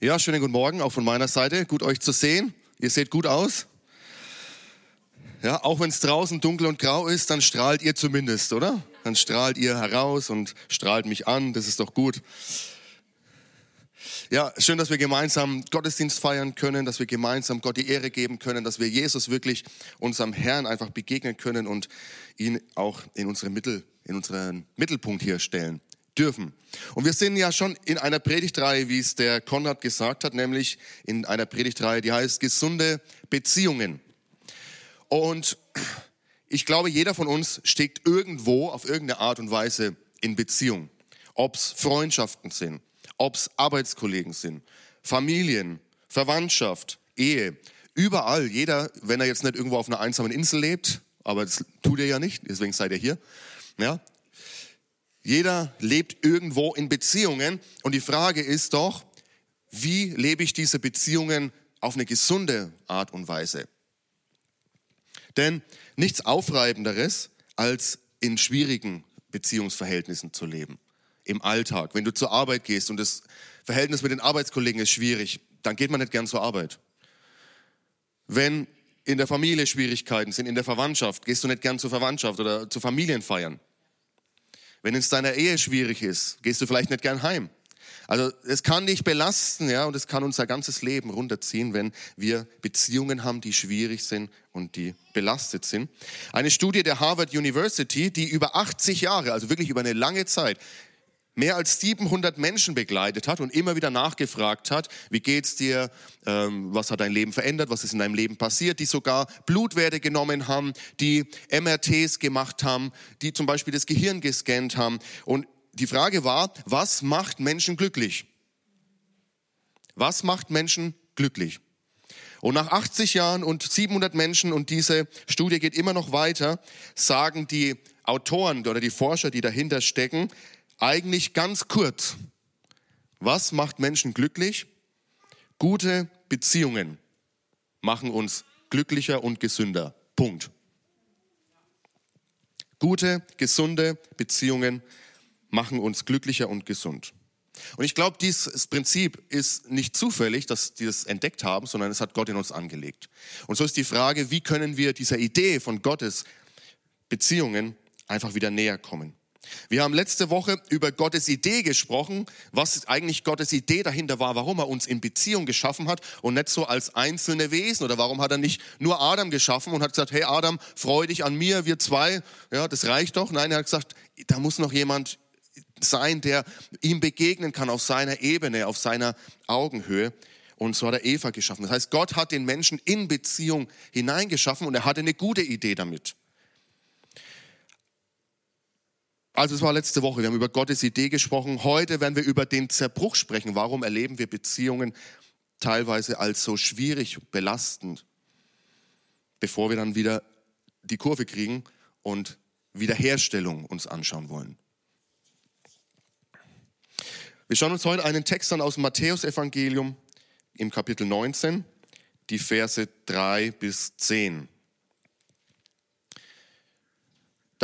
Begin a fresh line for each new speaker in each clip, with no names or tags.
Ja, schönen guten Morgen auch von meiner Seite. Gut euch zu sehen. Ihr seht gut aus. Ja, auch wenn es draußen dunkel und grau ist, dann strahlt ihr zumindest, oder? Dann strahlt ihr heraus und strahlt mich an. Das ist doch gut. Ja, schön, dass wir gemeinsam Gottesdienst feiern können, dass wir gemeinsam Gott die Ehre geben können, dass wir Jesus wirklich unserem Herrn einfach begegnen können und ihn auch in, unsere Mittel, in unseren Mittelpunkt hier stellen dürfen. Und wir sind ja schon in einer Predigtreihe, wie es der Konrad gesagt hat, nämlich in einer Predigtreihe, die heißt gesunde Beziehungen. Und ich glaube, jeder von uns steckt irgendwo auf irgendeine Art und Weise in Beziehung. Ob es Freundschaften sind, ob es Arbeitskollegen sind, Familien, Verwandtschaft, Ehe. Überall, jeder, wenn er jetzt nicht irgendwo auf einer einsamen Insel lebt, aber das tut er ja nicht, deswegen seid ihr hier, ja, jeder lebt irgendwo in Beziehungen und die Frage ist doch, wie lebe ich diese Beziehungen auf eine gesunde Art und Weise? Denn nichts Aufreibenderes, als in schwierigen Beziehungsverhältnissen zu leben. Im Alltag. Wenn du zur Arbeit gehst und das Verhältnis mit den Arbeitskollegen ist schwierig, dann geht man nicht gern zur Arbeit. Wenn in der Familie Schwierigkeiten sind, in der Verwandtschaft, gehst du nicht gern zur Verwandtschaft oder zu Familienfeiern. Wenn es deiner Ehe schwierig ist, gehst du vielleicht nicht gern heim. Also es kann dich belasten, ja, und es kann unser ganzes Leben runterziehen, wenn wir Beziehungen haben, die schwierig sind und die belastet sind. Eine Studie der Harvard University, die über 80 Jahre, also wirklich über eine lange Zeit, mehr als 700 Menschen begleitet hat und immer wieder nachgefragt hat, wie geht's dir, ähm, was hat dein Leben verändert, was ist in deinem Leben passiert, die sogar Blutwerte genommen haben, die MRTs gemacht haben, die zum Beispiel das Gehirn gescannt haben. Und die Frage war, was macht Menschen glücklich? Was macht Menschen glücklich? Und nach 80 Jahren und 700 Menschen, und diese Studie geht immer noch weiter, sagen die Autoren oder die Forscher, die dahinter stecken, eigentlich ganz kurz. Was macht Menschen glücklich? Gute Beziehungen machen uns glücklicher und gesünder. Punkt. Gute, gesunde Beziehungen machen uns glücklicher und gesund. Und ich glaube, dieses Prinzip ist nicht zufällig, dass die das entdeckt haben, sondern es hat Gott in uns angelegt. Und so ist die Frage, wie können wir dieser Idee von Gottes Beziehungen einfach wieder näher kommen? Wir haben letzte Woche über Gottes Idee gesprochen, was eigentlich Gottes Idee dahinter war, warum er uns in Beziehung geschaffen hat und nicht so als einzelne Wesen oder warum hat er nicht nur Adam geschaffen und hat gesagt, hey Adam, freu dich an mir, wir zwei, ja, das reicht doch. Nein, er hat gesagt, da muss noch jemand sein, der ihm begegnen kann auf seiner Ebene, auf seiner Augenhöhe. Und so hat er Eva geschaffen. Das heißt, Gott hat den Menschen in Beziehung hineingeschaffen und er hatte eine gute Idee damit. Also es war letzte Woche, wir haben über Gottes Idee gesprochen. Heute werden wir über den Zerbruch sprechen. Warum erleben wir Beziehungen teilweise als so schwierig, belastend, bevor wir dann wieder die Kurve kriegen und Wiederherstellung uns anschauen wollen. Wir schauen uns heute einen Text an aus dem Matthäusevangelium im Kapitel 19, die Verse 3 bis 10.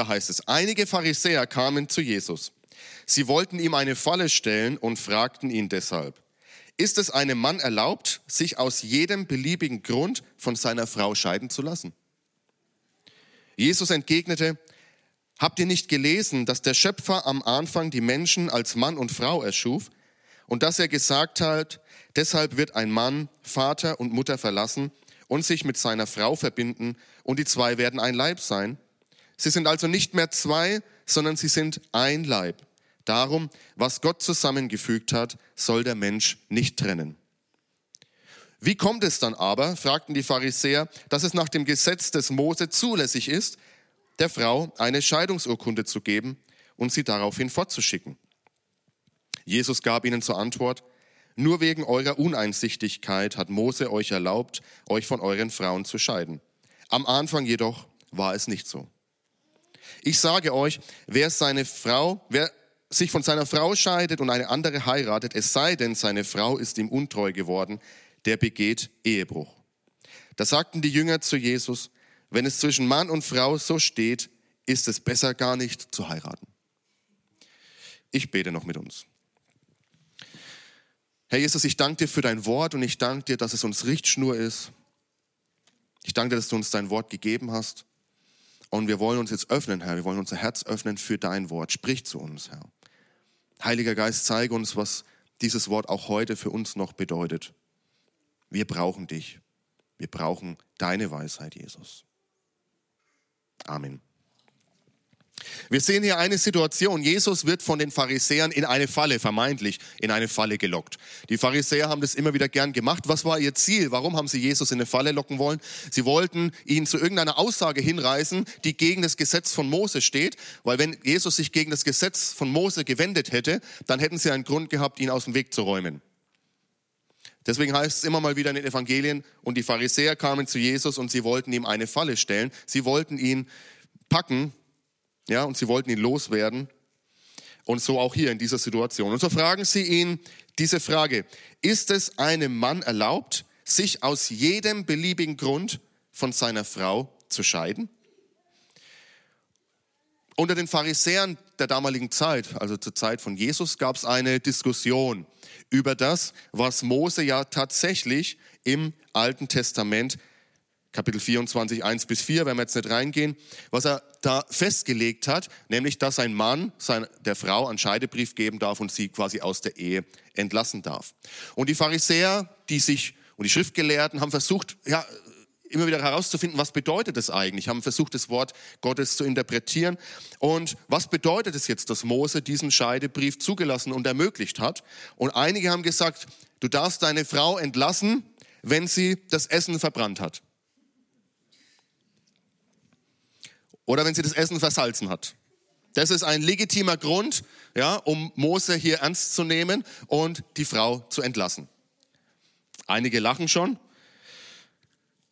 Da heißt es, einige Pharisäer kamen zu Jesus. Sie wollten ihm eine Falle stellen und fragten ihn deshalb, ist es einem Mann erlaubt, sich aus jedem beliebigen Grund von seiner Frau scheiden zu lassen? Jesus entgegnete, habt ihr nicht gelesen, dass der Schöpfer am Anfang die Menschen als Mann und Frau erschuf und dass er gesagt hat, deshalb wird ein Mann Vater und Mutter verlassen und sich mit seiner Frau verbinden und die zwei werden ein Leib sein? Sie sind also nicht mehr zwei, sondern sie sind ein Leib. Darum, was Gott zusammengefügt hat, soll der Mensch nicht trennen. Wie kommt es dann aber, fragten die Pharisäer, dass es nach dem Gesetz des Mose zulässig ist, der Frau eine Scheidungsurkunde zu geben und sie daraufhin fortzuschicken? Jesus gab ihnen zur Antwort, nur wegen eurer Uneinsichtigkeit hat Mose euch erlaubt, euch von euren Frauen zu scheiden. Am Anfang jedoch war es nicht so. Ich sage euch, wer seine Frau, wer sich von seiner Frau scheidet und eine andere heiratet, es sei denn, seine Frau ist ihm untreu geworden, der begeht Ehebruch. Da sagten die Jünger zu Jesus, wenn es zwischen Mann und Frau so steht, ist es besser gar nicht zu heiraten. Ich bete noch mit uns. Herr Jesus, ich danke dir für dein Wort und ich danke dir, dass es uns Richtschnur ist. Ich danke dir, dass du uns dein Wort gegeben hast. Und wir wollen uns jetzt öffnen, Herr. Wir wollen unser Herz öffnen für dein Wort. Sprich zu uns, Herr. Heiliger Geist, zeige uns, was dieses Wort auch heute für uns noch bedeutet. Wir brauchen dich. Wir brauchen deine Weisheit, Jesus. Amen. Wir sehen hier eine Situation. Jesus wird von den Pharisäern in eine Falle, vermeintlich in eine Falle gelockt. Die Pharisäer haben das immer wieder gern gemacht. Was war ihr Ziel? Warum haben sie Jesus in eine Falle locken wollen? Sie wollten ihn zu irgendeiner Aussage hinreißen, die gegen das Gesetz von Mose steht. Weil wenn Jesus sich gegen das Gesetz von Mose gewendet hätte, dann hätten sie einen Grund gehabt, ihn aus dem Weg zu räumen. Deswegen heißt es immer mal wieder in den Evangelien, und die Pharisäer kamen zu Jesus und sie wollten ihm eine Falle stellen. Sie wollten ihn packen ja, und sie wollten ihn loswerden. Und so auch hier in dieser Situation. Und so fragen sie ihn diese Frage, ist es einem Mann erlaubt, sich aus jedem beliebigen Grund von seiner Frau zu scheiden? Unter den Pharisäern der damaligen Zeit, also zur Zeit von Jesus, gab es eine Diskussion über das, was Mose ja tatsächlich im Alten Testament Kapitel 24, 1 bis 4, werden wir jetzt nicht reingehen, was er da festgelegt hat, nämlich, dass ein Mann sein, der Frau einen Scheidebrief geben darf und sie quasi aus der Ehe entlassen darf. Und die Pharisäer, die sich, und die Schriftgelehrten haben versucht, ja, immer wieder herauszufinden, was bedeutet das eigentlich, haben versucht, das Wort Gottes zu interpretieren. Und was bedeutet es jetzt, dass Mose diesen Scheidebrief zugelassen und ermöglicht hat? Und einige haben gesagt, du darfst deine Frau entlassen, wenn sie das Essen verbrannt hat. Oder wenn sie das Essen versalzen hat. Das ist ein legitimer Grund, ja, um Mose hier ernst zu nehmen und die Frau zu entlassen. Einige lachen schon.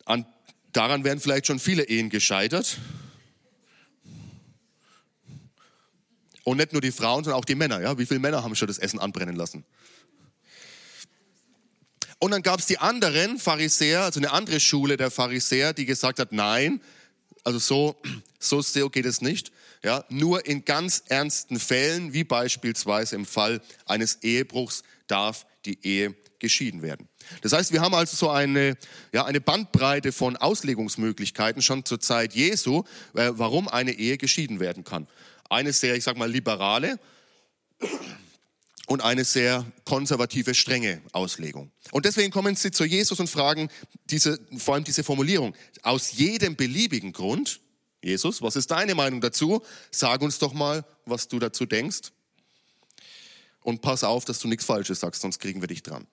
An, daran wären vielleicht schon viele Ehen gescheitert. Und nicht nur die Frauen, sondern auch die Männer. Ja? Wie viele Männer haben schon das Essen anbrennen lassen? Und dann gab es die anderen Pharisäer, also eine andere Schule der Pharisäer, die gesagt hat, nein, also so, so sehr geht es nicht. Ja, nur in ganz ernsten Fällen, wie beispielsweise im Fall eines Ehebruchs, darf die Ehe geschieden werden. Das heißt, wir haben also so eine, ja, eine Bandbreite von Auslegungsmöglichkeiten schon zur Zeit Jesu, äh, warum eine Ehe geschieden werden kann. Eine sehr, ich sag mal, liberale, und eine sehr konservative, strenge Auslegung. Und deswegen kommen sie zu Jesus und fragen diese, vor allem diese Formulierung, aus jedem beliebigen Grund, Jesus, was ist deine Meinung dazu? Sag uns doch mal, was du dazu denkst. Und pass auf, dass du nichts Falsches sagst, sonst kriegen wir dich dran.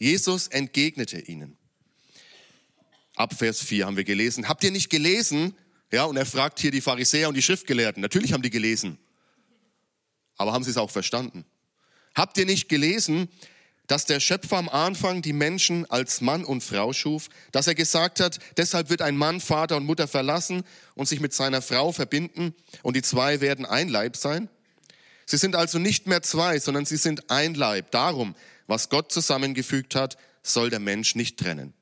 Jesus entgegnete ihnen. Ab Vers 4 haben wir gelesen. Habt ihr nicht gelesen? Ja, und er fragt hier die Pharisäer und die Schriftgelehrten. Natürlich haben die gelesen. Aber haben Sie es auch verstanden? Habt ihr nicht gelesen, dass der Schöpfer am Anfang die Menschen als Mann und Frau schuf, dass er gesagt hat, deshalb wird ein Mann Vater und Mutter verlassen und sich mit seiner Frau verbinden und die zwei werden ein Leib sein? Sie sind also nicht mehr zwei, sondern sie sind ein Leib. Darum, was Gott zusammengefügt hat, soll der Mensch nicht trennen.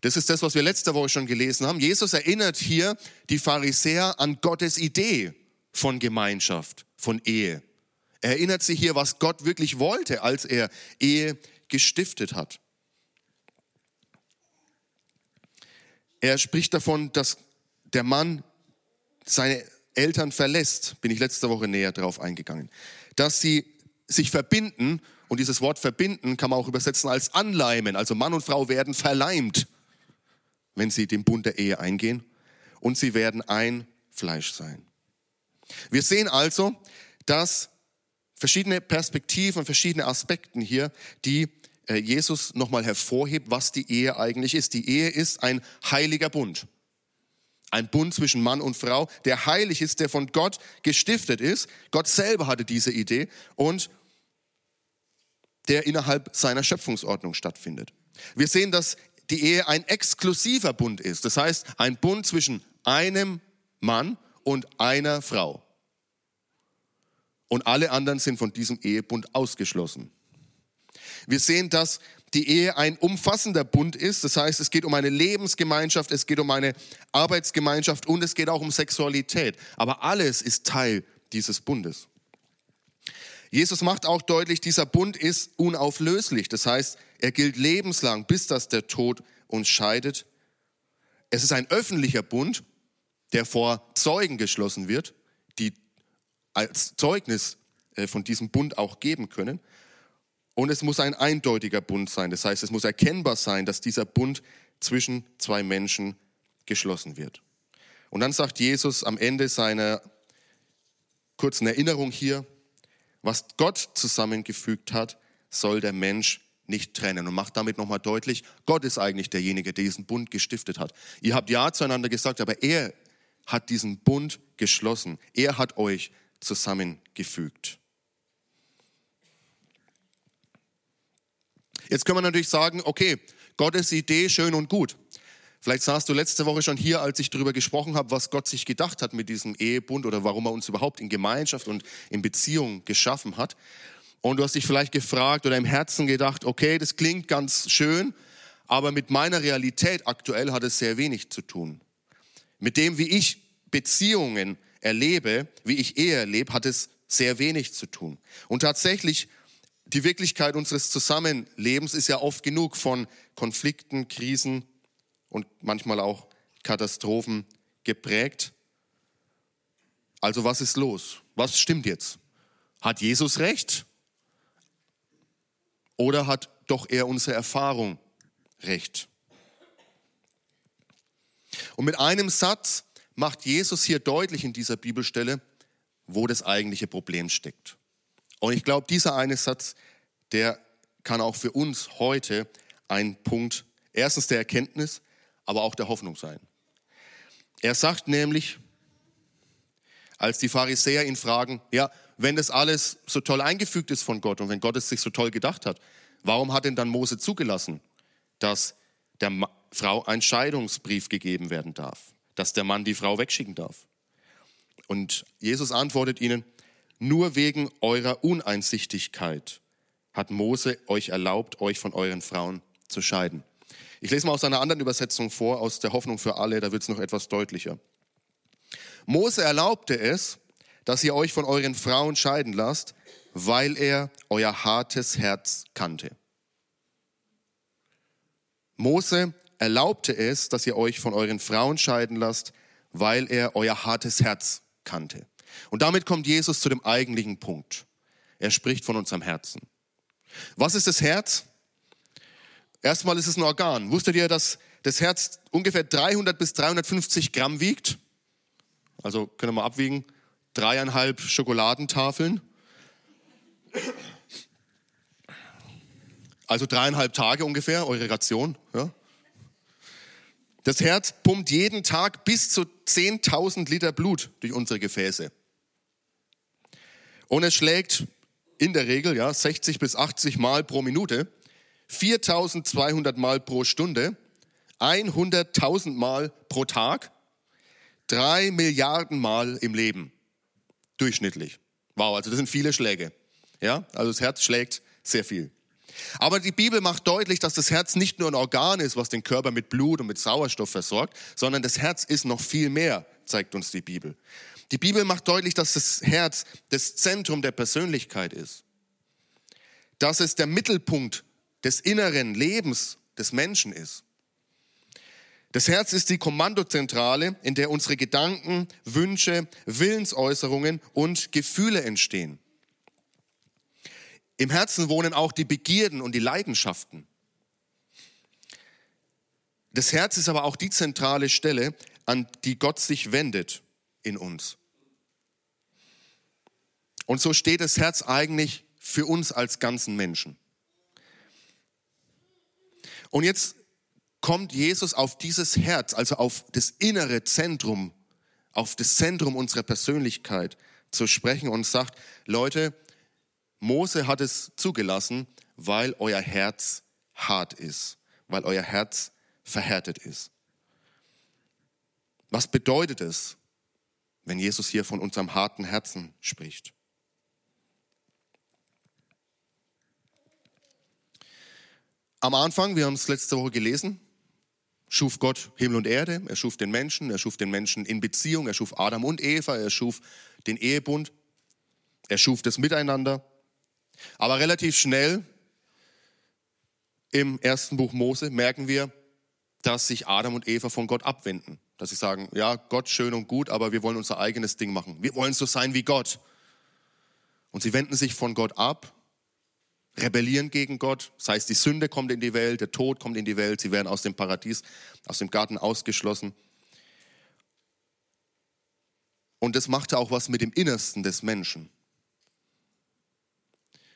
Das ist das, was wir letzte Woche schon gelesen haben. Jesus erinnert hier die Pharisäer an Gottes Idee von Gemeinschaft, von Ehe. Er erinnert sich hier, was Gott wirklich wollte, als er Ehe gestiftet hat. Er spricht davon, dass der Mann seine Eltern verlässt, bin ich letzte Woche näher drauf eingegangen, dass sie sich verbinden und dieses Wort verbinden kann man auch übersetzen als anleimen, also Mann und Frau werden verleimt, wenn sie den Bund der Ehe eingehen und sie werden ein Fleisch sein. Wir sehen also, dass verschiedene Perspektiven, verschiedene Aspekten hier, die äh, Jesus nochmal hervorhebt, was die Ehe eigentlich ist. Die Ehe ist ein heiliger Bund. Ein Bund zwischen Mann und Frau, der heilig ist, der von Gott gestiftet ist. Gott selber hatte diese Idee und der innerhalb seiner Schöpfungsordnung stattfindet. Wir sehen, dass die Ehe ein exklusiver Bund ist. Das heißt, ein Bund zwischen einem Mann und einer Frau. Und alle anderen sind von diesem Ehebund ausgeschlossen. Wir sehen, dass die Ehe ein umfassender Bund ist. Das heißt, es geht um eine Lebensgemeinschaft, es geht um eine Arbeitsgemeinschaft und es geht auch um Sexualität. Aber alles ist Teil dieses Bundes. Jesus macht auch deutlich, dieser Bund ist unauflöslich. Das heißt, er gilt lebenslang, bis dass der Tod uns scheidet. Es ist ein öffentlicher Bund, der vor Zeugen geschlossen wird, die als Zeugnis äh, von diesem Bund auch geben können. Und es muss ein eindeutiger Bund sein. Das heißt, es muss erkennbar sein, dass dieser Bund zwischen zwei Menschen geschlossen wird. Und dann sagt Jesus am Ende seiner kurzen Erinnerung hier, was Gott zusammengefügt hat, soll der Mensch nicht trennen und macht damit nochmal deutlich, Gott ist eigentlich derjenige, der diesen Bund gestiftet hat. Ihr habt Ja zueinander gesagt, aber er hat diesen Bund geschlossen. Er hat euch zusammengefügt. Jetzt können wir natürlich sagen, okay, Gottes Idee schön und gut. Vielleicht saßt du letzte Woche schon hier, als ich darüber gesprochen habe, was Gott sich gedacht hat mit diesem Ehebund oder warum er uns überhaupt in Gemeinschaft und in Beziehung geschaffen hat. Und du hast dich vielleicht gefragt oder im Herzen gedacht, okay, das klingt ganz schön, aber mit meiner Realität aktuell hat es sehr wenig zu tun. Mit dem, wie ich Beziehungen erlebe, wie ich Ehe erlebe, hat es sehr wenig zu tun. Und tatsächlich, die Wirklichkeit unseres Zusammenlebens ist ja oft genug von Konflikten, Krisen, und manchmal auch Katastrophen geprägt. Also was ist los? Was stimmt jetzt? Hat Jesus recht? Oder hat doch eher unsere Erfahrung recht? Und mit einem Satz macht Jesus hier deutlich in dieser Bibelstelle, wo das eigentliche Problem steckt. Und ich glaube, dieser eine Satz, der kann auch für uns heute ein Punkt erstens der Erkenntnis, aber auch der Hoffnung sein. Er sagt nämlich, als die Pharisäer ihn fragen, ja, wenn das alles so toll eingefügt ist von Gott und wenn Gott es sich so toll gedacht hat, warum hat denn dann Mose zugelassen, dass der Frau ein Scheidungsbrief gegeben werden darf, dass der Mann die Frau wegschicken darf? Und Jesus antwortet ihnen, nur wegen eurer Uneinsichtigkeit hat Mose euch erlaubt, euch von euren Frauen zu scheiden. Ich lese mal aus einer anderen Übersetzung vor, aus der Hoffnung für alle, da wird es noch etwas deutlicher. Mose erlaubte es, dass ihr euch von euren Frauen scheiden lasst, weil er euer hartes Herz kannte. Mose erlaubte es, dass ihr euch von euren Frauen scheiden lasst, weil er euer hartes Herz kannte. Und damit kommt Jesus zu dem eigentlichen Punkt. Er spricht von unserem Herzen. Was ist das Herz? Erstmal ist es ein Organ. Wusstet ihr, dass das Herz ungefähr 300 bis 350 Gramm wiegt? Also können wir mal abwiegen. Dreieinhalb Schokoladentafeln. Also dreieinhalb Tage ungefähr, eure Ration. Ja? Das Herz pumpt jeden Tag bis zu 10.000 Liter Blut durch unsere Gefäße. Und es schlägt in der Regel ja, 60 bis 80 Mal pro Minute. 4200 Mal pro Stunde, 100.000 Mal pro Tag, drei Milliarden Mal im Leben. Durchschnittlich. Wow, also das sind viele Schläge. Ja, also das Herz schlägt sehr viel. Aber die Bibel macht deutlich, dass das Herz nicht nur ein Organ ist, was den Körper mit Blut und mit Sauerstoff versorgt, sondern das Herz ist noch viel mehr, zeigt uns die Bibel. Die Bibel macht deutlich, dass das Herz das Zentrum der Persönlichkeit ist. Dass es der Mittelpunkt des inneren Lebens des Menschen ist. Das Herz ist die Kommandozentrale, in der unsere Gedanken, Wünsche, Willensäußerungen und Gefühle entstehen. Im Herzen wohnen auch die Begierden und die Leidenschaften. Das Herz ist aber auch die zentrale Stelle, an die Gott sich wendet in uns. Und so steht das Herz eigentlich für uns als ganzen Menschen. Und jetzt kommt Jesus auf dieses Herz, also auf das innere Zentrum, auf das Zentrum unserer Persönlichkeit zu sprechen und sagt, Leute, Mose hat es zugelassen, weil euer Herz hart ist, weil euer Herz verhärtet ist. Was bedeutet es, wenn Jesus hier von unserem harten Herzen spricht? Am Anfang, wir haben es letzte Woche gelesen, schuf Gott Himmel und Erde, er schuf den Menschen, er schuf den Menschen in Beziehung, er schuf Adam und Eva, er schuf den Ehebund, er schuf das Miteinander, Aber relativ schnell im ersten Buch Mose merken wir, dass sich Adam und Eva von Gott abwenden. Dass sie sagen, ja, Gott schön und gut, aber wir wollen unser eigenes Ding machen. Wir wollen so sein wie Gott. Und sie wenden sich von Gott ab, rebellieren gegen Gott. Das heißt, die Sünde kommt in die Welt, der Tod kommt in die Welt, sie werden aus dem Paradies, aus dem Garten ausgeschlossen. Und das machte auch was mit dem Innersten des Menschen.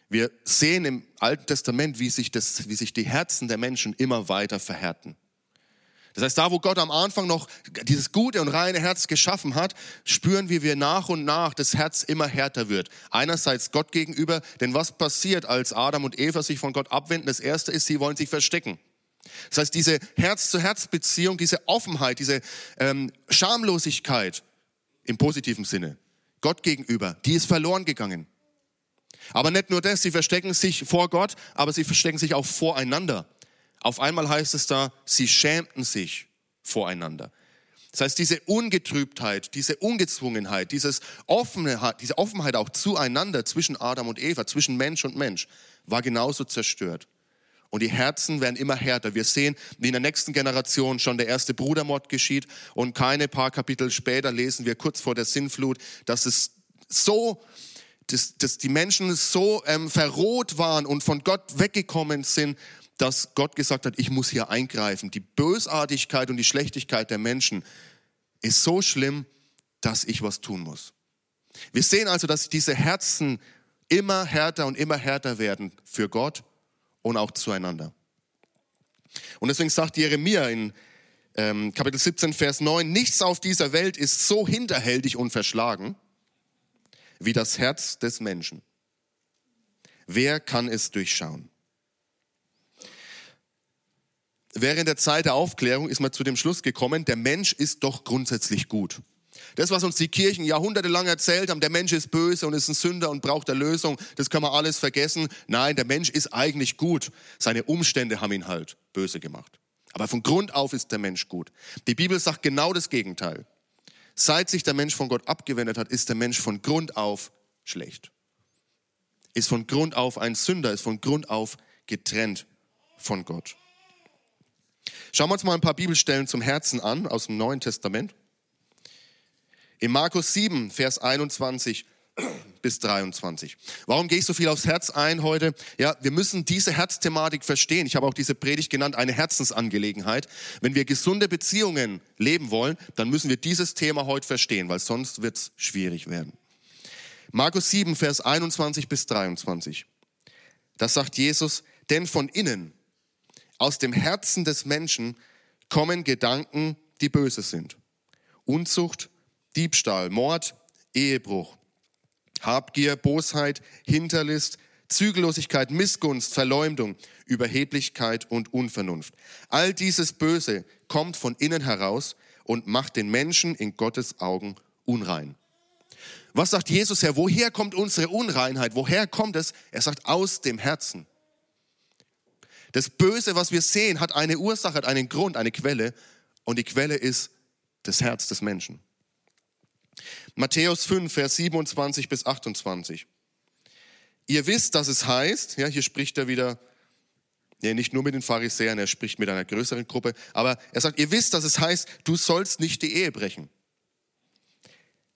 Wir sehen im Alten Testament, wie sich, das, wie sich die Herzen der Menschen immer weiter verhärten. Das heißt, da wo Gott am Anfang noch dieses gute und reine Herz geschaffen hat, spüren wir, wie nach und nach das Herz immer härter wird. Einerseits Gott gegenüber, denn was passiert, als Adam und Eva sich von Gott abwenden? Das erste ist, sie wollen sich verstecken. Das heißt, diese Herz-zu-Herz-Beziehung, diese Offenheit, diese ähm, Schamlosigkeit im positiven Sinne, Gott gegenüber, die ist verloren gegangen. Aber nicht nur das, sie verstecken sich vor Gott, aber sie verstecken sich auch voreinander. Auf einmal heißt es da, sie schämten sich voreinander. Das heißt, diese Ungetrübtheit, diese Ungezwungenheit, dieses Offenheit, diese Offenheit auch zueinander zwischen Adam und Eva, zwischen Mensch und Mensch, war genauso zerstört. Und die Herzen werden immer härter. Wir sehen, wie in der nächsten Generation schon der erste Brudermord geschieht und keine paar Kapitel später lesen wir kurz vor der Sinnflut, dass es so dass, dass die Menschen so ähm, verroht waren und von Gott weggekommen sind, dass Gott gesagt hat, ich muss hier eingreifen. Die Bösartigkeit und die Schlechtigkeit der Menschen ist so schlimm, dass ich was tun muss. Wir sehen also, dass diese Herzen immer härter und immer härter werden für Gott und auch zueinander. Und deswegen sagt Jeremia in ähm, Kapitel 17, Vers 9, nichts auf dieser Welt ist so hinterhältig und verschlagen wie das Herz des Menschen. Wer kann es durchschauen? Während der Zeit der Aufklärung ist man zu dem Schluss gekommen, der Mensch ist doch grundsätzlich gut. Das, was uns die Kirchen jahrhundertelang erzählt haben, der Mensch ist böse und ist ein Sünder und braucht Erlösung, das kann man alles vergessen. Nein, der Mensch ist eigentlich gut. Seine Umstände haben ihn halt böse gemacht. Aber von Grund auf ist der Mensch gut. Die Bibel sagt genau das Gegenteil. Seit sich der Mensch von Gott abgewendet hat, ist der Mensch von Grund auf schlecht. Ist von Grund auf ein Sünder, ist von Grund auf getrennt von Gott. Schauen wir uns mal ein paar Bibelstellen zum Herzen an aus dem Neuen Testament. In Markus 7, Vers 21 bis 23. Warum gehe ich so viel aufs Herz ein heute? Ja, wir müssen diese Herzthematik verstehen. Ich habe auch diese Predigt genannt, eine Herzensangelegenheit. Wenn wir gesunde Beziehungen leben wollen, dann müssen wir dieses Thema heute verstehen, weil sonst wird es schwierig werden. Markus 7, Vers 21 bis 23. Das sagt Jesus, denn von innen, aus dem Herzen des Menschen, kommen Gedanken, die böse sind. Unzucht, Diebstahl, Mord, Ehebruch Habgier, Bosheit, Hinterlist, Zügellosigkeit, Missgunst, Verleumdung, Überheblichkeit und Unvernunft. All dieses Böse kommt von innen heraus und macht den Menschen in Gottes Augen unrein. Was sagt Jesus Herr? Woher kommt unsere Unreinheit? Woher kommt es? Er sagt aus dem Herzen. Das Böse, was wir sehen, hat eine Ursache, hat einen Grund, eine Quelle. Und die Quelle ist das Herz des Menschen. Matthäus 5, Vers 27 bis 28. Ihr wisst, dass es heißt, ja, hier spricht er wieder, ja, nicht nur mit den Pharisäern, er spricht mit einer größeren Gruppe, aber er sagt, ihr wisst, dass es heißt, du sollst nicht die Ehe brechen.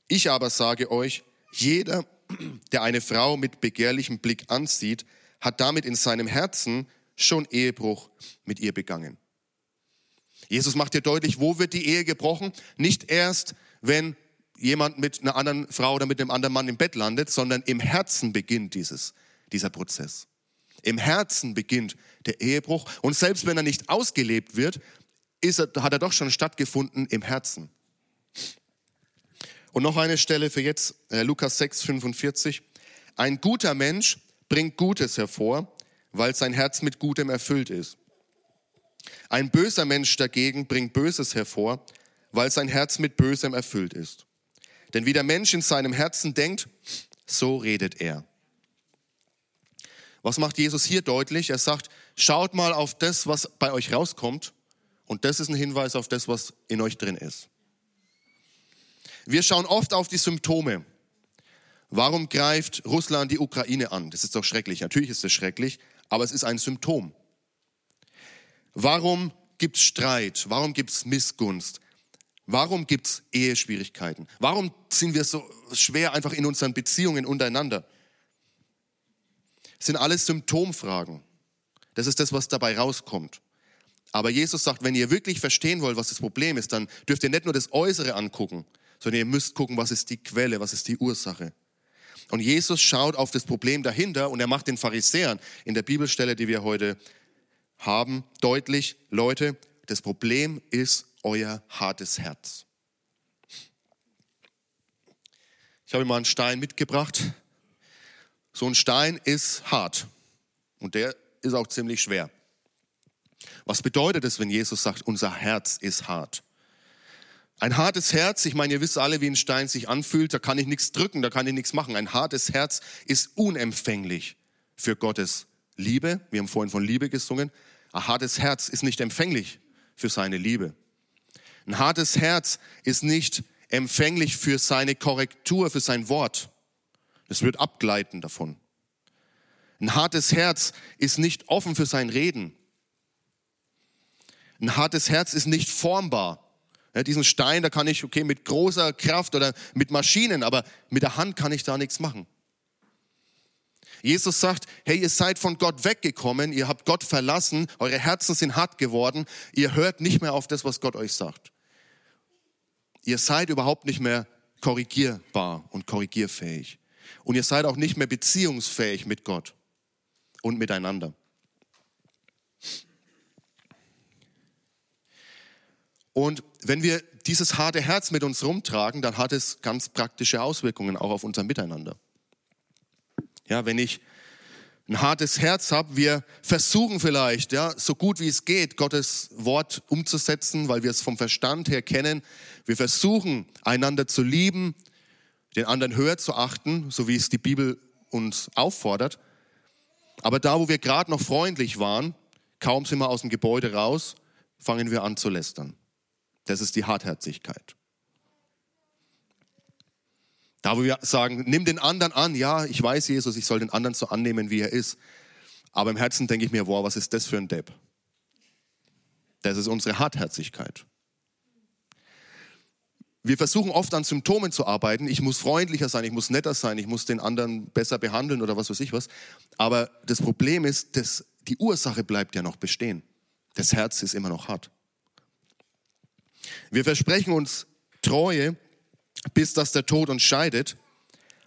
Ich aber sage euch, jeder, der eine Frau mit begehrlichem Blick ansieht, hat damit in seinem Herzen schon Ehebruch mit ihr begangen. Jesus macht dir deutlich, wo wird die Ehe gebrochen? Nicht erst, wenn jemand mit einer anderen Frau oder mit einem anderen Mann im Bett landet, sondern im Herzen beginnt dieses, dieser Prozess. Im Herzen beginnt der Ehebruch und selbst wenn er nicht ausgelebt wird, ist er, hat er doch schon stattgefunden im Herzen. Und noch eine Stelle für jetzt, äh, Lukas 6, 45. Ein guter Mensch bringt Gutes hervor, weil sein Herz mit Gutem erfüllt ist. Ein böser Mensch dagegen bringt Böses hervor, weil sein Herz mit Bösem erfüllt ist. Denn wie der Mensch in seinem Herzen denkt, so redet er. Was macht Jesus hier deutlich? Er sagt, schaut mal auf das, was bei euch rauskommt. Und das ist ein Hinweis auf das, was in euch drin ist. Wir schauen oft auf die Symptome. Warum greift Russland die Ukraine an? Das ist doch schrecklich. Natürlich ist es schrecklich, aber es ist ein Symptom. Warum gibt es Streit? Warum gibt es Missgunst? Warum gibt es Eheschwierigkeiten? Warum sind wir so schwer einfach in unseren Beziehungen untereinander? Das sind alles Symptomfragen. Das ist das, was dabei rauskommt. Aber Jesus sagt, wenn ihr wirklich verstehen wollt, was das Problem ist, dann dürft ihr nicht nur das Äußere angucken, sondern ihr müsst gucken, was ist die Quelle, was ist die Ursache. Und Jesus schaut auf das Problem dahinter und er macht den Pharisäern in der Bibelstelle, die wir heute haben, deutlich, Leute, das Problem ist euer hartes Herz. Ich habe mal einen Stein mitgebracht. So ein Stein ist hart und der ist auch ziemlich schwer. Was bedeutet es, wenn Jesus sagt, unser Herz ist hart? Ein hartes Herz, ich meine, ihr wisst alle, wie ein Stein sich anfühlt, da kann ich nichts drücken, da kann ich nichts machen. Ein hartes Herz ist unempfänglich für Gottes Liebe. Wir haben vorhin von Liebe gesungen. Ein hartes Herz ist nicht empfänglich für seine Liebe. Ein hartes Herz ist nicht empfänglich für seine Korrektur, für sein Wort. Es wird abgleiten davon. Ein hartes Herz ist nicht offen für sein Reden. Ein hartes Herz ist nicht formbar. Ja, diesen Stein, da kann ich, okay, mit großer Kraft oder mit Maschinen, aber mit der Hand kann ich da nichts machen. Jesus sagt, hey, ihr seid von Gott weggekommen, ihr habt Gott verlassen, eure Herzen sind hart geworden, ihr hört nicht mehr auf das, was Gott euch sagt. Ihr seid überhaupt nicht mehr korrigierbar und korrigierfähig. Und ihr seid auch nicht mehr beziehungsfähig mit Gott und miteinander. Und wenn wir dieses harte Herz mit uns rumtragen, dann hat es ganz praktische Auswirkungen auch auf unser Miteinander. Ja, wenn ich ein hartes Herz habe, wir versuchen vielleicht, ja, so gut wie es geht, Gottes Wort umzusetzen, weil wir es vom Verstand her kennen. Wir versuchen, einander zu lieben, den anderen höher zu achten, so wie es die Bibel uns auffordert. Aber da, wo wir gerade noch freundlich waren, kaum sind wir aus dem Gebäude raus, fangen wir an zu lästern. Das ist die Hartherzigkeit. Da, wo wir sagen, nimm den anderen an, ja, ich weiß, Jesus, ich soll den anderen so annehmen, wie er ist. Aber im Herzen denke ich mir, wow, was ist das für ein Depp? Das ist unsere Hartherzigkeit. Wir versuchen oft an Symptomen zu arbeiten. Ich muss freundlicher sein, ich muss netter sein, ich muss den anderen besser behandeln oder was weiß ich was. Aber das Problem ist, dass die Ursache bleibt ja noch bestehen. Das Herz ist immer noch hart. Wir versprechen uns Treue, bis dass der Tod uns scheidet.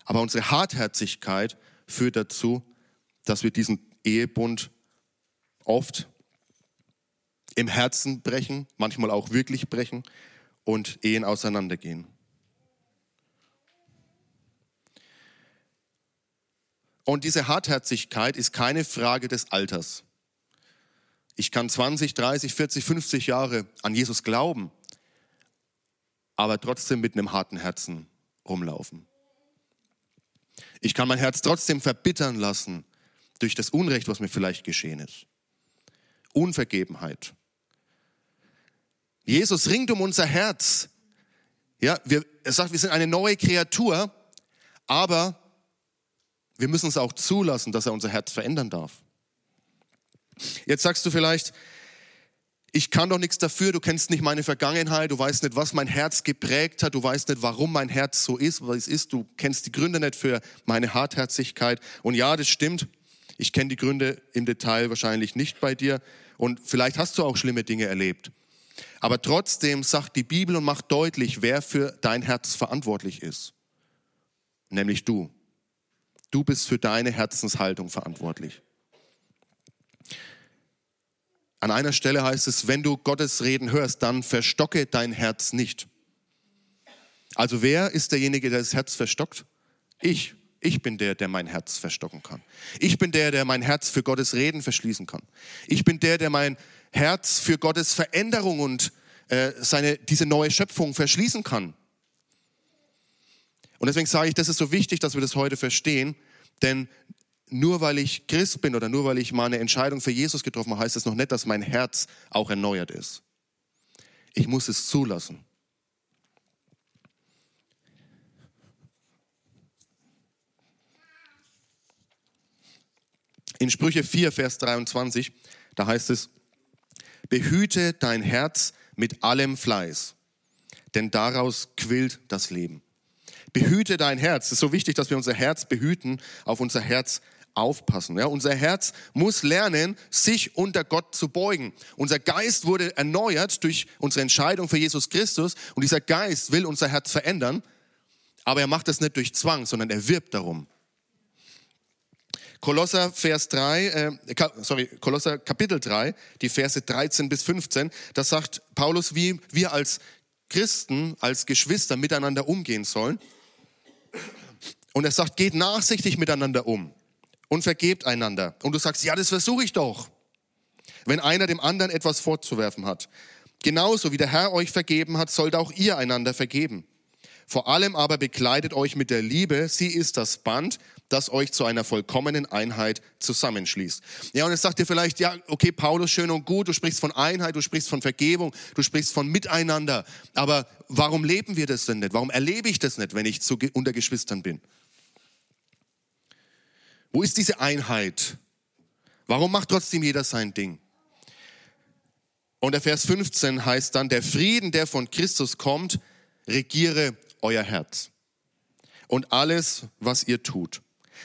Aber unsere Hartherzigkeit führt dazu, dass wir diesen Ehebund oft im Herzen brechen, manchmal auch wirklich brechen und Ehen auseinandergehen. Und diese Hartherzigkeit ist keine Frage des Alters. Ich kann 20, 30, 40, 50 Jahre an Jesus glauben aber trotzdem mit einem harten Herzen rumlaufen. Ich kann mein Herz trotzdem verbittern lassen durch das Unrecht, was mir vielleicht geschehen ist. Unvergebenheit. Jesus ringt um unser Herz. Ja, wir, er sagt, wir sind eine neue Kreatur, aber wir müssen es auch zulassen, dass er unser Herz verändern darf. Jetzt sagst du vielleicht, ich kann doch nichts dafür, du kennst nicht meine Vergangenheit, du weißt nicht, was mein Herz geprägt hat, du weißt nicht, warum mein Herz so ist, was es ist, du kennst die Gründe nicht für meine Hartherzigkeit. Und ja, das stimmt, ich kenne die Gründe im Detail wahrscheinlich nicht bei dir und vielleicht hast du auch schlimme Dinge erlebt. Aber trotzdem sagt die Bibel und macht deutlich, wer für dein Herz verantwortlich ist, nämlich du. Du bist für deine Herzenshaltung verantwortlich. An einer Stelle heißt es, wenn du Gottes Reden hörst, dann verstocke dein Herz nicht. Also wer ist derjenige, der das Herz verstockt? Ich. Ich bin der, der mein Herz verstocken kann. Ich bin der, der mein Herz für Gottes Reden verschließen kann. Ich bin der, der mein Herz für Gottes Veränderung und äh, seine, diese neue Schöpfung verschließen kann. Und deswegen sage ich, das ist so wichtig, dass wir das heute verstehen, denn nur weil ich Christ bin oder nur weil ich mal eine Entscheidung für Jesus getroffen habe, heißt es noch nicht, dass mein Herz auch erneuert ist. Ich muss es zulassen. In Sprüche 4, Vers 23, da heißt es, behüte dein Herz mit allem Fleiß, denn daraus quillt das Leben. Behüte dein Herz. Es ist so wichtig, dass wir unser Herz behüten, auf unser Herz aufpassen. Ja, unser Herz muss lernen, sich unter Gott zu beugen. Unser Geist wurde erneuert durch unsere Entscheidung für Jesus Christus und dieser Geist will unser Herz verändern, aber er macht das nicht durch Zwang, sondern er wirbt darum. Kolosser Vers 3, äh, sorry, Kolosser Kapitel 3, die Verse 13 bis 15, da sagt Paulus, wie wir als Christen, als Geschwister miteinander umgehen sollen. Und er sagt, geht nachsichtig miteinander um und vergebt einander. Und du sagst, ja, das versuche ich doch. Wenn einer dem anderen etwas vorzuwerfen hat. Genauso wie der Herr euch vergeben hat, sollt auch ihr einander vergeben. Vor allem aber bekleidet euch mit der Liebe. Sie ist das Band, das euch zu einer vollkommenen Einheit zusammenschließt. Ja, und jetzt sagt ihr vielleicht, ja, okay, Paulus, schön und gut, du sprichst von Einheit, du sprichst von Vergebung, du sprichst von Miteinander. Aber warum leben wir das denn nicht? Warum erlebe ich das nicht, wenn ich zu, unter Geschwistern bin? Wo ist diese Einheit? Warum macht trotzdem jeder sein Ding? Und der Vers 15 heißt dann, der Frieden, der von Christus kommt, regiere euer Herz und alles, was ihr tut.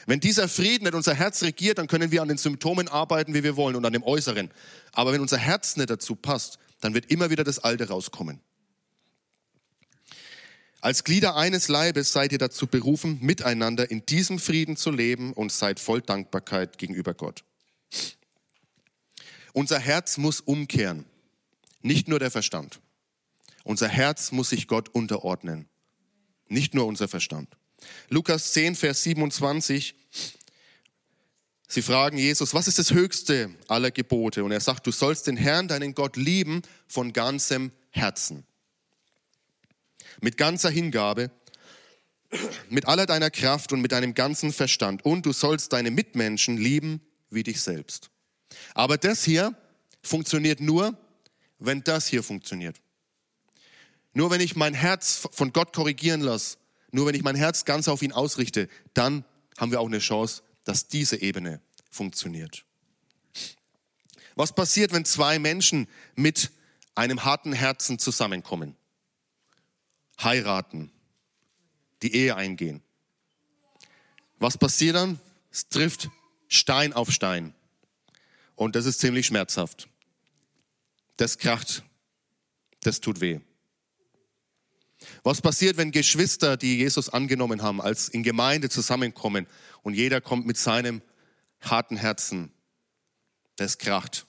Wenn dieser Frieden nicht unser Herz regiert, dann können wir an den Symptomen arbeiten, wie wir wollen und an dem Äußeren. Aber wenn unser Herz nicht dazu passt, dann wird immer wieder das Alte rauskommen. Als Glieder eines Leibes seid ihr dazu berufen, miteinander in diesem Frieden zu leben und seid voll Dankbarkeit gegenüber Gott. Unser Herz muss umkehren, nicht nur der Verstand. Unser Herz muss sich Gott unterordnen, nicht nur unser Verstand. Lukas 10, Vers 27. Sie fragen Jesus, was ist das höchste aller Gebote? Und er sagt, du sollst den Herrn, deinen Gott, lieben von ganzem Herzen mit ganzer Hingabe, mit aller deiner Kraft und mit deinem ganzen Verstand. Und du sollst deine Mitmenschen lieben wie dich selbst. Aber das hier funktioniert nur, wenn das hier funktioniert. Nur wenn ich mein Herz von Gott korrigieren lasse, nur wenn ich mein Herz ganz auf ihn ausrichte, dann haben wir auch eine Chance, dass diese Ebene funktioniert. Was passiert, wenn zwei Menschen mit einem harten Herzen zusammenkommen? Heiraten, die Ehe eingehen. Was passiert dann? Es trifft Stein auf Stein. Und das ist ziemlich schmerzhaft. Das kracht. Das tut weh. Was passiert, wenn Geschwister, die Jesus angenommen haben, als in Gemeinde zusammenkommen und jeder kommt mit seinem harten Herzen? Das kracht.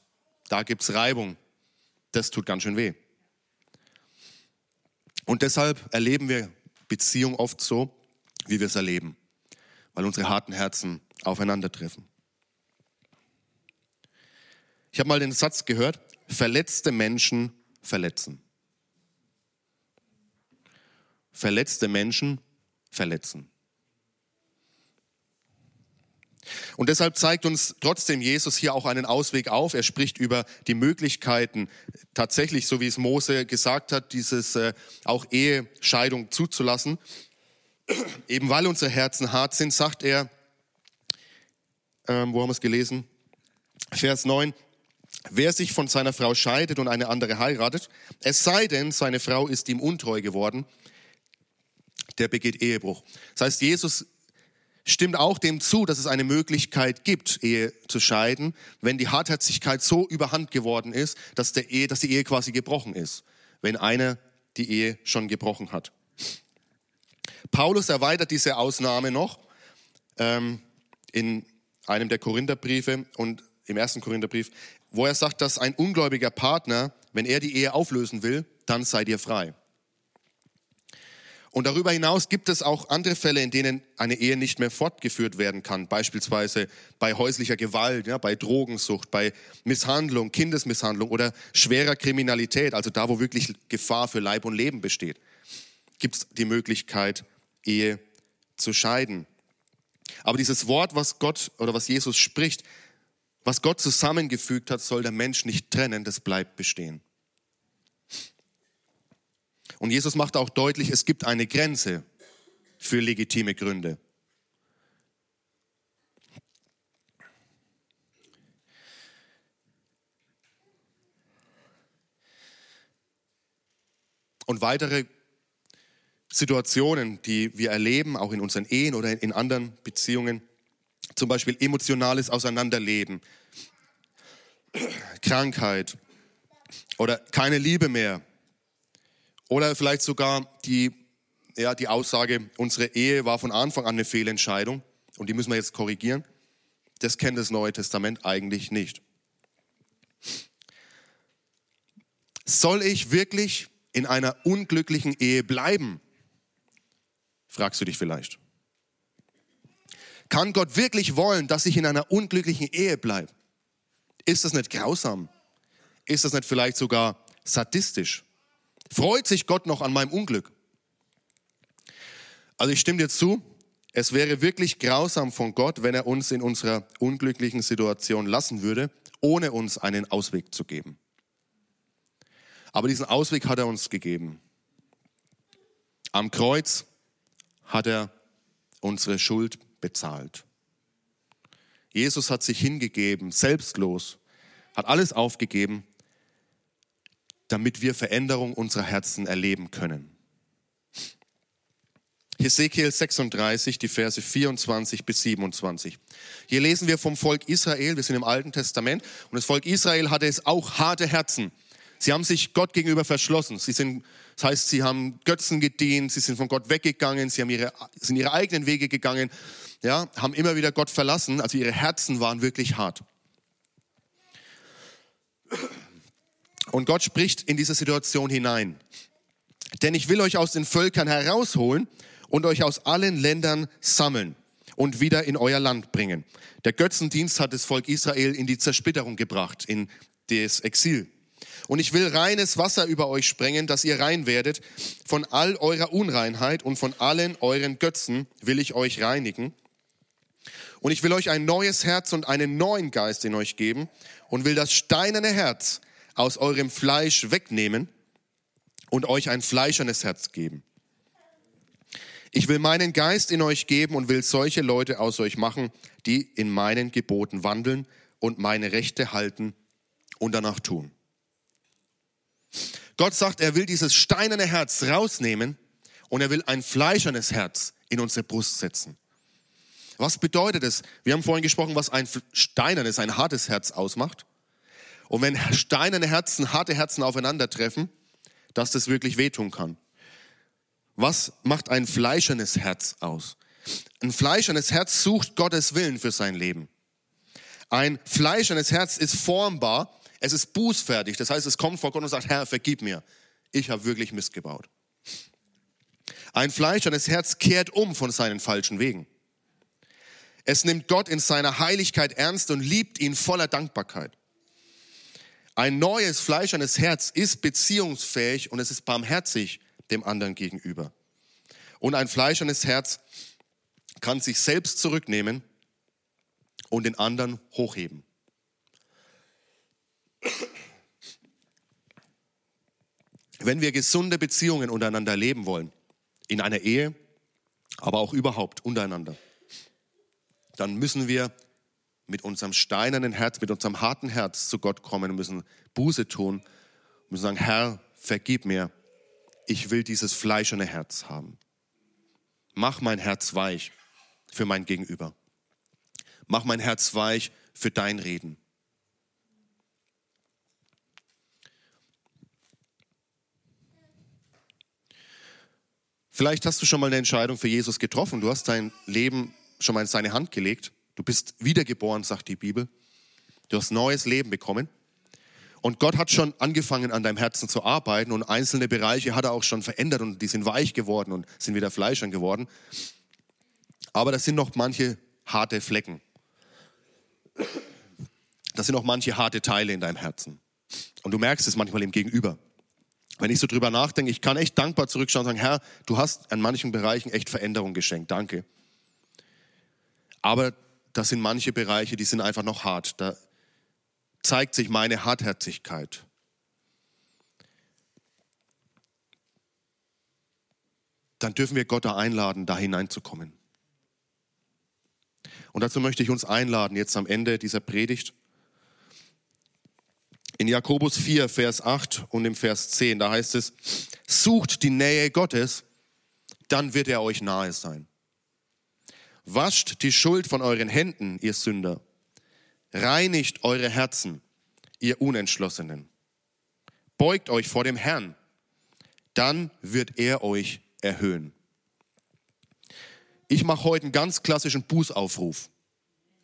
Da gibt es Reibung. Das tut ganz schön weh. Und deshalb erleben wir Beziehung oft so, wie wir es erleben, weil unsere harten Herzen aufeinandertreffen. Ich habe mal den Satz gehört, verletzte Menschen verletzen. Verletzte Menschen verletzen. Und deshalb zeigt uns trotzdem Jesus hier auch einen Ausweg auf. Er spricht über die Möglichkeiten, tatsächlich, so wie es Mose gesagt hat, dieses äh, auch Ehescheidung zuzulassen. Eben weil unsere Herzen hart sind, sagt er, ähm, wo haben wir es gelesen? Vers 9, wer sich von seiner Frau scheidet und eine andere heiratet, es sei denn, seine Frau ist ihm untreu geworden, der begeht Ehebruch. Das heißt, Jesus stimmt auch dem zu, dass es eine Möglichkeit gibt, Ehe zu scheiden, wenn die Hartherzigkeit so überhand geworden ist, dass, der Ehe, dass die Ehe quasi gebrochen ist, wenn einer die Ehe schon gebrochen hat. Paulus erweitert diese Ausnahme noch ähm, in einem der Korintherbriefe und im ersten Korintherbrief, wo er sagt, dass ein ungläubiger Partner, wenn er die Ehe auflösen will, dann seid ihr frei. Und darüber hinaus gibt es auch andere Fälle, in denen eine Ehe nicht mehr fortgeführt werden kann. Beispielsweise bei häuslicher Gewalt, ja, bei Drogensucht, bei Misshandlung, Kindesmisshandlung oder schwerer Kriminalität, also da, wo wirklich Gefahr für Leib und Leben besteht, gibt es die Möglichkeit, Ehe zu scheiden. Aber dieses Wort, was Gott oder was Jesus spricht, was Gott zusammengefügt hat, soll der Mensch nicht trennen, das bleibt bestehen. Und Jesus macht auch deutlich, es gibt eine Grenze für legitime Gründe. Und weitere Situationen, die wir erleben, auch in unseren Ehen oder in anderen Beziehungen, zum Beispiel emotionales Auseinanderleben, Krankheit oder keine Liebe mehr oder vielleicht sogar die, ja, die Aussage, unsere Ehe war von Anfang an eine Fehlentscheidung und die müssen wir jetzt korrigieren. Das kennt das Neue Testament eigentlich nicht. Soll ich wirklich in einer unglücklichen Ehe bleiben? Fragst du dich vielleicht. Kann Gott wirklich wollen, dass ich in einer unglücklichen Ehe bleibe? Ist das nicht grausam? Ist das nicht vielleicht sogar sadistisch? Freut sich Gott noch an meinem Unglück? Also ich stimme dir zu, es wäre wirklich grausam von Gott, wenn er uns in unserer unglücklichen Situation lassen würde, ohne uns einen Ausweg zu geben. Aber diesen Ausweg hat er uns gegeben. Am Kreuz hat er unsere Schuld bezahlt. Jesus hat sich hingegeben, selbstlos, hat alles aufgegeben, damit wir Veränderung unserer Herzen erleben können. Hesekiel 36, die Verse 24 bis 27. Hier lesen wir vom Volk Israel, wir sind im Alten Testament, und das Volk Israel hatte es auch harte Herzen. Sie haben sich Gott gegenüber verschlossen. Sie sind, das heißt, sie haben Götzen gedient, sie sind von Gott weggegangen, sie haben ihre, sind ihre eigenen Wege gegangen, ja, haben immer wieder Gott verlassen. Also ihre Herzen waren wirklich hart. Und Gott spricht in diese Situation hinein. Denn ich will euch aus den Völkern herausholen und euch aus allen Ländern sammeln und wieder in euer Land bringen. Der Götzendienst hat das Volk Israel in die Zersplitterung gebracht, in das Exil. Und ich will reines Wasser über euch sprengen, dass ihr rein werdet. Von all eurer Unreinheit und von allen euren Götzen will ich euch reinigen. Und ich will euch ein neues Herz und einen neuen Geist in euch geben und will das steinerne Herz aus eurem Fleisch wegnehmen und euch ein fleischernes Herz geben. Ich will meinen Geist in euch geben und will solche Leute aus euch machen, die in meinen Geboten wandeln und meine Rechte halten und danach tun. Gott sagt, er will dieses steinerne Herz rausnehmen und er will ein fleischernes Herz in unsere Brust setzen. Was bedeutet es? Wir haben vorhin gesprochen, was ein steinernes, ein hartes Herz ausmacht. Und wenn steinerne Herzen, harte Herzen aufeinandertreffen, dass das wirklich wehtun kann. Was macht ein fleischernes Herz aus? Ein fleischernes Herz sucht Gottes Willen für sein Leben. Ein fleischernes Herz ist formbar, es ist bußfertig. Das heißt, es kommt vor Gott und sagt, Herr, vergib mir. Ich habe wirklich Mist gebaut. Ein fleischernes Herz kehrt um von seinen falschen Wegen. Es nimmt Gott in seiner Heiligkeit ernst und liebt ihn voller Dankbarkeit. Ein neues, fleischernes Herz ist beziehungsfähig und es ist barmherzig dem anderen gegenüber. Und ein fleischernes Herz kann sich selbst zurücknehmen und den anderen hochheben. Wenn wir gesunde Beziehungen untereinander leben wollen, in einer Ehe, aber auch überhaupt untereinander, dann müssen wir mit unserem steinernen Herz, mit unserem harten Herz zu Gott kommen und müssen Buße tun, müssen sagen, Herr, vergib mir, ich will dieses fleischerne Herz haben. Mach mein Herz weich für mein Gegenüber. Mach mein Herz weich für dein Reden. Vielleicht hast du schon mal eine Entscheidung für Jesus getroffen. Du hast dein Leben schon mal in seine Hand gelegt. Du bist wiedergeboren, sagt die Bibel. Du hast neues Leben bekommen. Und Gott hat schon angefangen, an deinem Herzen zu arbeiten und einzelne Bereiche hat er auch schon verändert und die sind weich geworden und sind wieder fleischern geworden. Aber das sind noch manche harte Flecken. Das sind noch manche harte Teile in deinem Herzen. Und du merkst es manchmal im Gegenüber. Wenn ich so drüber nachdenke, ich kann echt dankbar zurückschauen und sagen, Herr, du hast an manchen Bereichen echt Veränderung geschenkt. Danke. Aber das sind manche Bereiche, die sind einfach noch hart. Da zeigt sich meine Hartherzigkeit. Dann dürfen wir Gott da einladen, da hineinzukommen. Und dazu möchte ich uns einladen, jetzt am Ende dieser Predigt. In Jakobus 4, Vers 8 und im Vers 10, da heißt es, sucht die Nähe Gottes, dann wird er euch nahe sein. Wascht die Schuld von euren Händen, ihr Sünder. Reinigt eure Herzen, ihr Unentschlossenen. Beugt euch vor dem Herrn, dann wird er euch erhöhen. Ich mache heute einen ganz klassischen Bußaufruf.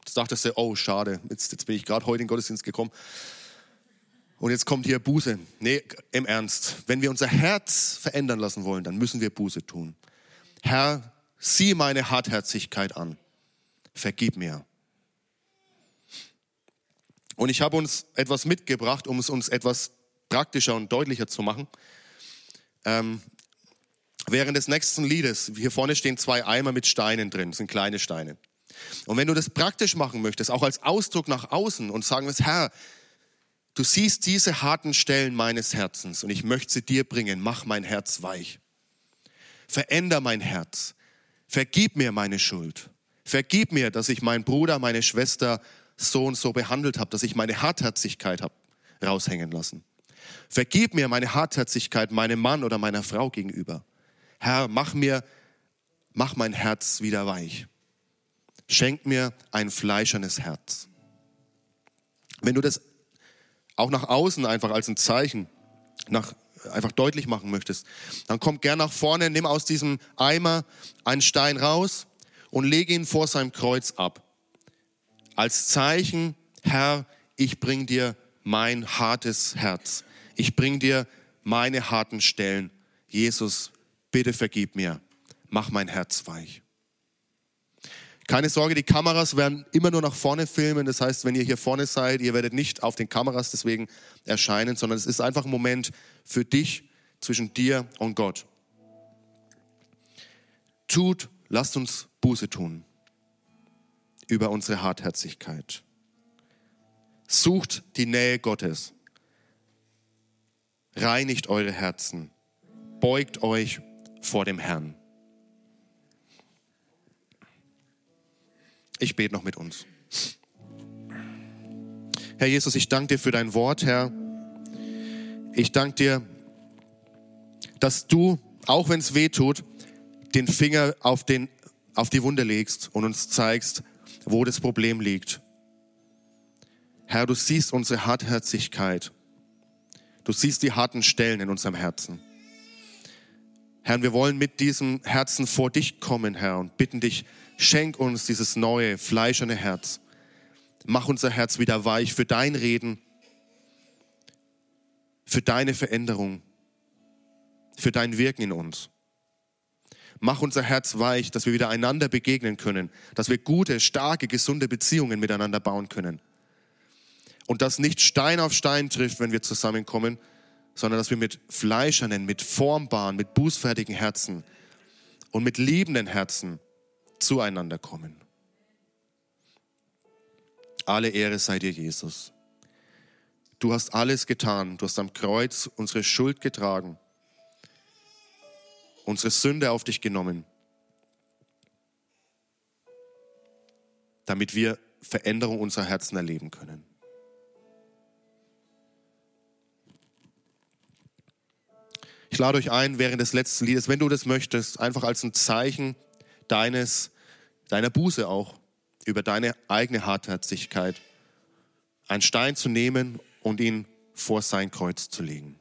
Jetzt dachtest du, oh schade, jetzt, jetzt bin ich gerade heute in den Gottesdienst gekommen. Und jetzt kommt hier Buße. Nee, im Ernst. Wenn wir unser Herz verändern lassen wollen, dann müssen wir Buße tun. Herr, sieh meine Hartherzigkeit an. Vergib mir. Und ich habe uns etwas mitgebracht, um es uns etwas praktischer und deutlicher zu machen. Ähm, während des nächsten Liedes, hier vorne stehen zwei Eimer mit Steinen drin, sind kleine Steine. Und wenn du das praktisch machen möchtest, auch als Ausdruck nach außen und sagen wirst, Herr, du siehst diese harten Stellen meines Herzens und ich möchte sie dir bringen, mach mein Herz weich. Veränder mein Herz. Vergib mir meine Schuld. Vergib mir, dass ich meinen Bruder, meine Schwester so und so behandelt habe, dass ich meine Hartherzigkeit habe raushängen lassen. Vergib mir meine Hartherzigkeit meinem Mann oder meiner Frau gegenüber. Herr, mach mir, mach mein Herz wieder weich. Schenk mir ein fleischernes Herz. Wenn du das auch nach außen einfach als ein Zeichen nach, einfach deutlich machen möchtest, dann komm gern nach vorne, nimm aus diesem Eimer einen Stein raus und lege ihn vor seinem Kreuz ab. Als Zeichen, Herr, ich bring dir mein hartes Herz. Ich bring dir meine harten Stellen. Jesus, bitte vergib mir. Mach mein Herz weich. Keine Sorge, die Kameras werden immer nur nach vorne filmen. Das heißt, wenn ihr hier vorne seid, ihr werdet nicht auf den Kameras deswegen erscheinen, sondern es ist einfach ein Moment für dich, zwischen dir und Gott. Tut, lasst uns Buße tun über unsere Hartherzigkeit. Sucht die Nähe Gottes. Reinigt eure Herzen. Beugt euch vor dem Herrn. Ich bete noch mit uns. Herr Jesus, ich danke dir für dein Wort, Herr. Ich danke dir, dass du, auch wenn es weh tut, den Finger auf, den, auf die Wunde legst und uns zeigst, wo das Problem liegt. Herr, du siehst unsere Hartherzigkeit. Du siehst die harten Stellen in unserem Herzen. Herr, wir wollen mit diesem Herzen vor dich kommen, Herr, und bitten dich, Schenk uns dieses neue, fleischerne Herz. Mach unser Herz wieder weich für dein Reden, für deine Veränderung, für dein Wirken in uns. Mach unser Herz weich, dass wir wieder einander begegnen können, dass wir gute, starke, gesunde Beziehungen miteinander bauen können. Und dass nicht Stein auf Stein trifft, wenn wir zusammenkommen, sondern dass wir mit fleischernen, mit formbaren, mit bußfertigen Herzen und mit liebenden Herzen zueinander kommen. Alle Ehre sei dir, Jesus. Du hast alles getan. Du hast am Kreuz unsere Schuld getragen, unsere Sünde auf dich genommen, damit wir Veränderung unserer Herzen erleben können. Ich lade euch ein, während des letzten Liedes, wenn du das möchtest, einfach als ein Zeichen deines deiner Buße auch, über deine eigene Hartherzigkeit, einen Stein zu nehmen und ihn vor sein Kreuz zu legen.